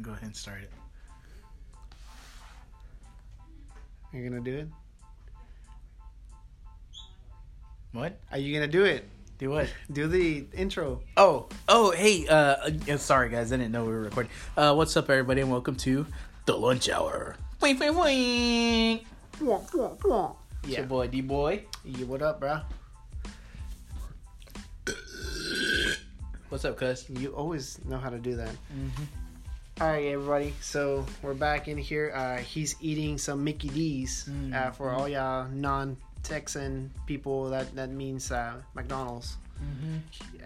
Go ahead and start it. You're gonna do it? What? Are you gonna do it? Do what? Do the intro. Oh, oh, hey. Uh, uh, sorry guys, I didn't know we were recording. Uh, what's up, everybody, and welcome to the lunch hour. Wink, wink, wink. It's Yeah. your boy D boy. Yeah, what up, bro? What's up, cuz? You always know how to do that. Mm-hmm. All right, everybody. So we're back in here. Uh, he's eating some Mickey D's. Mm. Uh, for all y'all non-Texan people, that that means uh, McDonald's. Mm-hmm.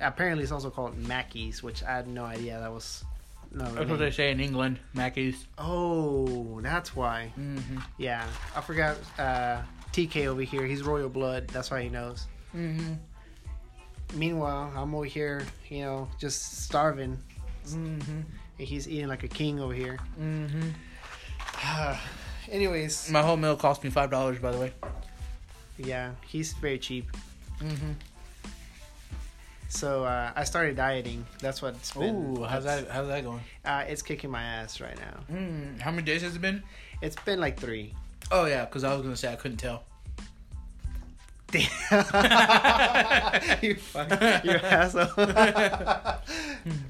Apparently, it's also called Mackey's, which I had no idea that was. No. That's what they say in England, Mackey's. Oh, that's why. Mm-hmm. Yeah, I forgot. Uh, TK over here. He's royal blood. That's why he knows. Mm-hmm. Meanwhile, I'm over here, you know, just starving. And he's eating like a king over here. Mm-hmm. Anyways, My whole meal cost me five dollars, by the way. yeah, he's very cheap. Mm-hmm. So uh, I started dieting. That's what it's been. Ooh, how's that? How's that going? Uh, it's kicking my ass right now. Mm, how many days has it been? It's been like three. Oh yeah, because I was gonna say I couldn't tell. you fuck, you asshole.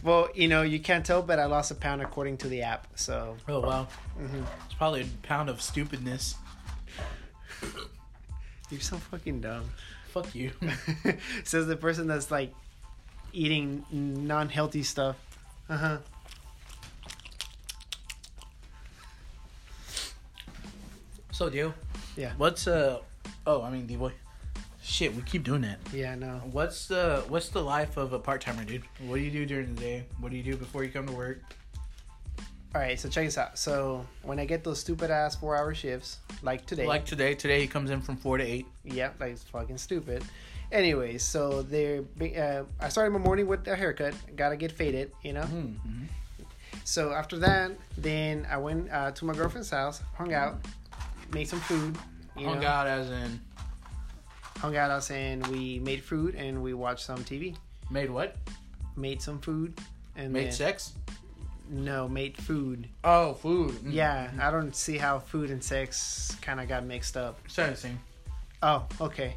well, you know, you can't tell, but I lost a pound according to the app. So, Oh wow, mhm. it's probably a pound of stupidness. you're so fucking dumb. Fuck you. Says the person that's like eating non-healthy stuff. Uh huh. So Dio, Yeah. what's uh? Oh, I mean D boy. Shit, we keep doing that. Yeah. No. What's the what's the life of a part timer, dude? What do you do during the day? What do you do before you come to work? All right. So check this out. So when I get those stupid ass four-hour shifts, like today, Like today, today he comes in from four to eight. Yep, like it's fucking stupid. Anyways, so they're uh, I started my morning with a haircut. Gotta get faded, you know. Mm-hmm. So after that, then I went uh, to my girlfriend's house, hung out, made some food. You Hung know, out as in hung out us and we made food and we watched some TV. made what? Made some food and Made then, sex? no made food. Oh, food. Mm. Yeah, I don't see how food and sex kind of got mixed up. Same thing. Oh, okay,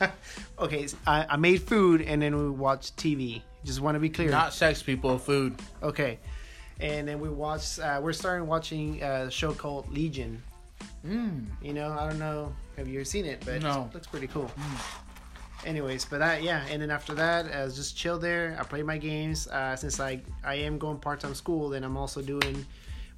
okay. so I, I made food and then we watched TV. Just want to be clear. Not sex, people. Food. Okay. And then we watched. Uh, we're starting watching a show called Legion. Mm. You know, I don't know. Have you ever seen it? But No. it looks pretty cool. Anyways, but that yeah. And then after that, I was just chill there. I play my games. Uh, since I I am going part time school, then I'm also doing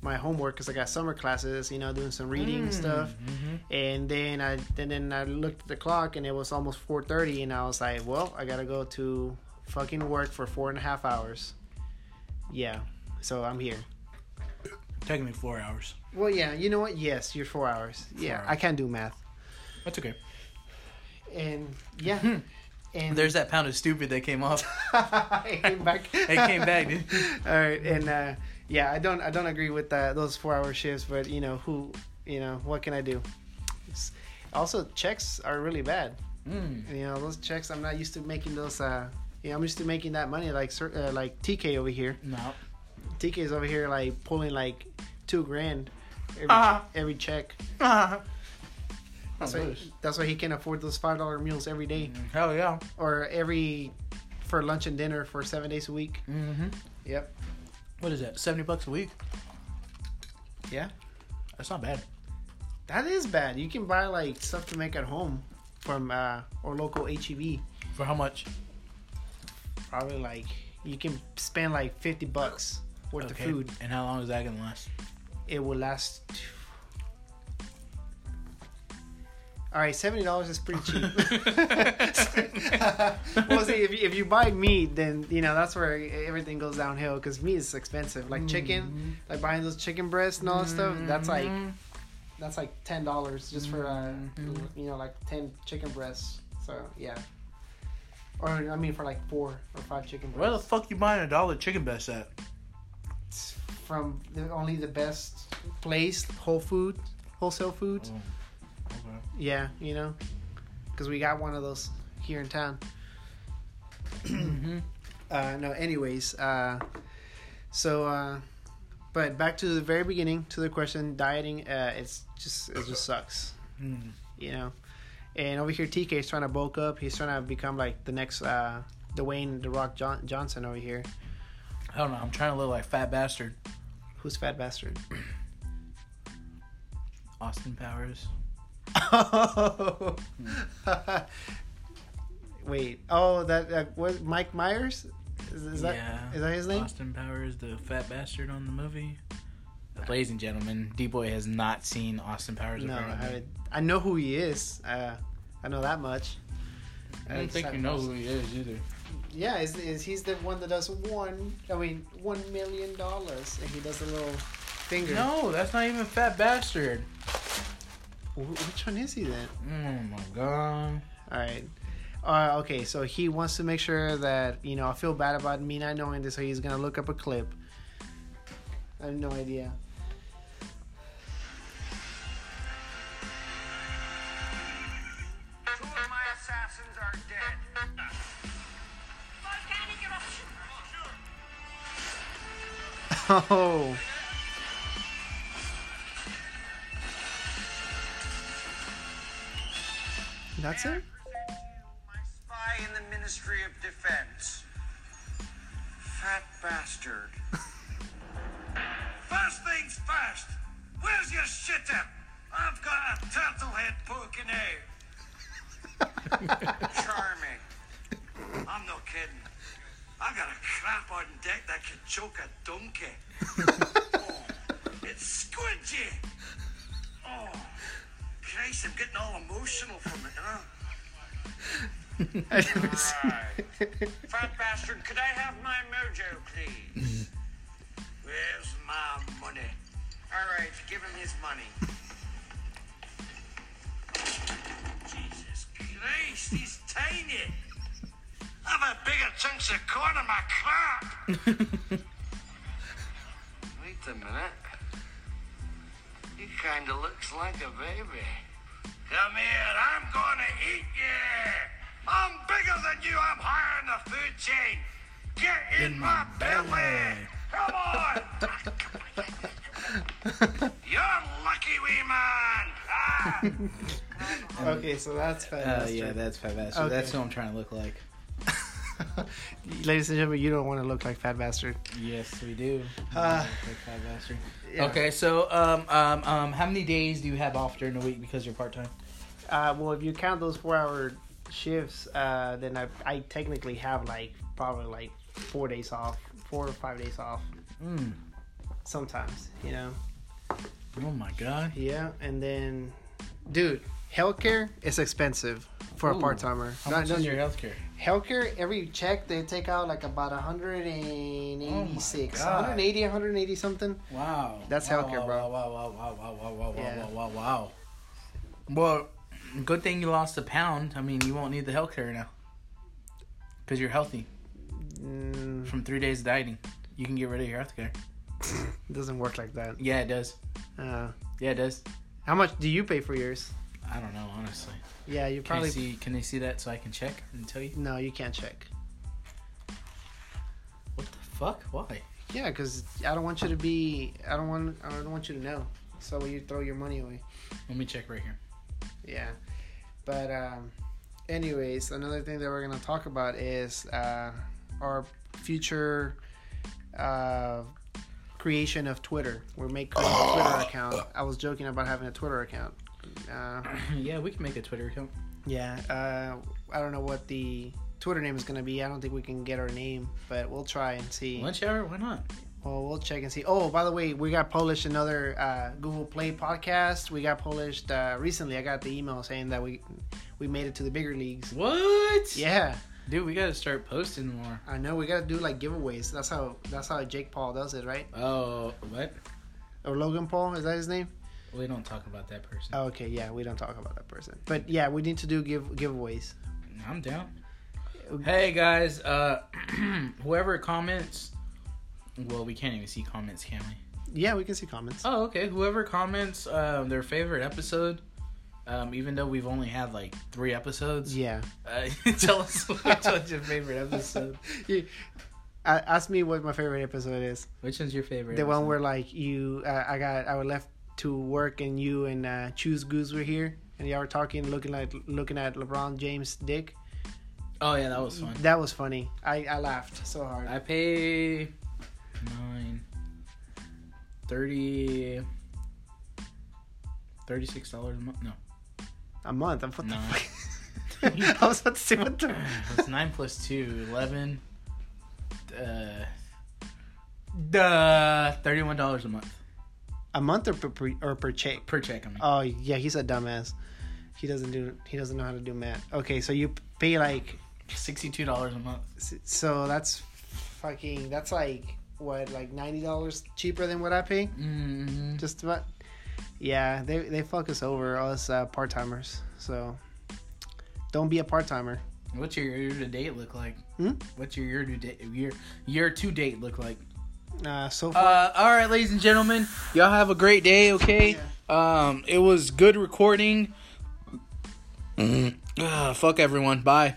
my homework because I got summer classes. You know, doing some reading and stuff. Mm-hmm. And then I and then I looked at the clock and it was almost 4:30, and I was like, well, I gotta go to fucking work for four and a half hours. Yeah. So I'm here. Taking me four hours. Well, yeah, you know what? Yes, you're four hours. yeah, hours. I can't do math. That's okay. And yeah, and There's that pound of stupid that came off. it came back. It came back, dude. All right, and uh, yeah, I don't, I don't agree with uh, those four-hour shifts, but you know who, you know, what can I do? It's- also, checks are really bad. Mm. You know, those checks. I'm not used to making those. Uh, yeah, I'm used to making that money like uh, like TK over here. No. TK is over here like pulling like two grand every, Ah. every check. Ah. That's why, that's why he can afford those five dollar meals every day. Hell yeah. or every for lunch and dinner for seven days a week. Mm-hmm. Yep. What is that? Seventy bucks a week? Yeah. That's not bad. That is bad. You can buy like stuff to make at home from uh or local HEB. For how much? Probably like you can spend like fifty bucks worth Okay. of food. And how long is that gonna last? It will last. All right, seventy dollars is pretty cheap. well, see, if you, if you buy meat, then you know that's where everything goes downhill because meat is expensive. Like chicken, like buying those chicken breasts and all that stuff. That's like Mhm. that's like ten dollars just for uh, Mhm. you know like ten chicken breasts. So yeah, or I mean for like four or five chicken Where the fuck you buying a dollar chicken breast at? From the, only the best place, Whole Food, wholesale foods. Okay. Yeah, you know, because we got one of those here in town. mm-hmm. Uh, no, anyways, uh, so uh, But back to the very beginning, to the question, dieting, uh, it's just it just sucks, Mm. you know. And over here, TK is trying to bulk up. He's trying to become like the next uh, Dwayne the Rock John- Johnson over here. I don't know. I'm trying to look like fat bastard. Who's fat bastard? Austin Powers. oh. Wait. Oh, that uh, what? Mike Myers? Is, is that yeah. is that his name? Austin Powers, the fat bastard on the movie. Ladies and gentlemen, D Boy has not seen Austin Powers. No, I, I know who he is. Uh, I know that much. I don't just think you haven't know who he is either. Yeah, is, is he's the one that does one? I mean, one million dollars, and he does a little finger. No, that's not even fat bastard. Wh- which one is he then? Oh my god. All right. Uh, okay, so he wants to make sure that you know I feel bad about me not knowing this, so he's gonna look up a clip. I have no idea. Oh. That's it. My spy in the Ministry of Defense. Fat bastard. first things first. Where's your shitter? I've got a turtle head poking out. choke a donkey. oh, it's squidgy. Oh, Christ, I'm getting all emotional from it, huh? Right. Fat bastard, could I have my mojo, please? Where's my money? All right, give him his money. Jesus Christ, he's tiny. I've had bigger chunks of corn in my crap. Wait a minute. He kind of looks like a baby. Come here, I'm gonna eat you. I'm bigger than you. I'm higher in the food chain. Get in, In my, my belly. belly. Come on. You're lucky, wee man. Ah. Okay, so that's fat. Uh, yeah, that's fat bastard. Okay. That's who I'm trying to look like. Ladies and gentlemen, you don't want to look like fat bastard. Yes, we do. Uh, Like fat bastard. yeah. Okay, so um, um, um, how many days do you have off during the week because you're part time? Uh, well, if you count those four-hour shifts, uh, then I, I technically have like probably like four days off, four or five days off. Mm. Sometimes, you know. Oh my god. Yeah, and then, dude, healthcare is expensive for a part timer. How much is your health care? healthcare? Every check they take out like about 186, Oh 180, 180 something. Wow. That's wow, healthcare, wow, bro. Wow, wow, wow, wow, wow, wow, Yeah. wow, wow, wow, wow. Well, good thing you lost a pound. I mean, you won't need the health care now. Because you're healthy Mm, from three days of dieting. You can get rid of your health care. it doesn't work like that. Yeah, it does. Uh, Yeah, it does. how much do you pay for yours? I don't know, honestly. Yeah, you Can probably they see? Can they see that so I can check and tell you? no, you can't check. What the fuck? Why? Yeah, because I don't want you to be. I don't want. I don't want you to know. So you throw your money away. Let me check right here. Yeah, but um, anyways, another thing that we're gonna talk about is uh, our future uh, creation of Twitter. We're making a Twitter account. I was joking about having a Twitter account. Uh, yeah, we can make a Twitter account. yeah, uh, I don't know what the Twitter name is gonna be. I don't think we can get our name, but we'll try and see. Lunch hour? Why not? Well, we'll check and see. Oh, by the way, we got published another uh, Google Play podcast. We got published uh, recently. I got the email saying that we we made it to the bigger leagues. What? Yeah, Dude, we gotta start posting more. I know. We gotta do like giveaways. That's how that's how Jake Paul does it, right? Oh, what? Or Logan Paul is that his name? We don't talk about that person. Oh, okay, yeah, we don't talk about that person. But yeah, we need to do give giveaways. I'm down. Hey guys, uh, whoever comments, well, we can't even see comments, can we? Yeah, we can see comments. Oh, okay. Whoever comments um, their favorite episode, um, even though we've only had like three episodes, Yeah. uh, tell us which one's your favorite episode. Yeah. Ask me what my favorite episode is. Which one's your favorite? The one where like you, uh, I got, I left to work and you and uh, Choose Goose were here and y'all were talking, looking like looking at LeBron James' dick. Oh yeah, that was fun. That was funny. I, I laughed so hard. I pay nine, thirty, thirty-six dollars a month. No, A month. I'm what the fuck? I was about to say what the. it's nine plus two, eleven. Uh, the thirty-one dollars a month A month or per, or per check? per check. I mean, Oh yeah, he's a dumbass. He doesn't do. He doesn't know how to do math. Okay, so you pay like. sixty-two dollars a month. So that's fucking. That's like what, like ninety dollars cheaper than what I pay. Mm-hmm. Just about. Yeah, they they fuck us over us uh, part timers. So don't be a part timer. What's your year to date look like? Hmm? What's your year to date year year to date look like? Uh, so far, Uh, all right, ladies and gentlemen, y'all have a great day. Okay. Um, it was good recording. Uh, fuck everyone. Bye.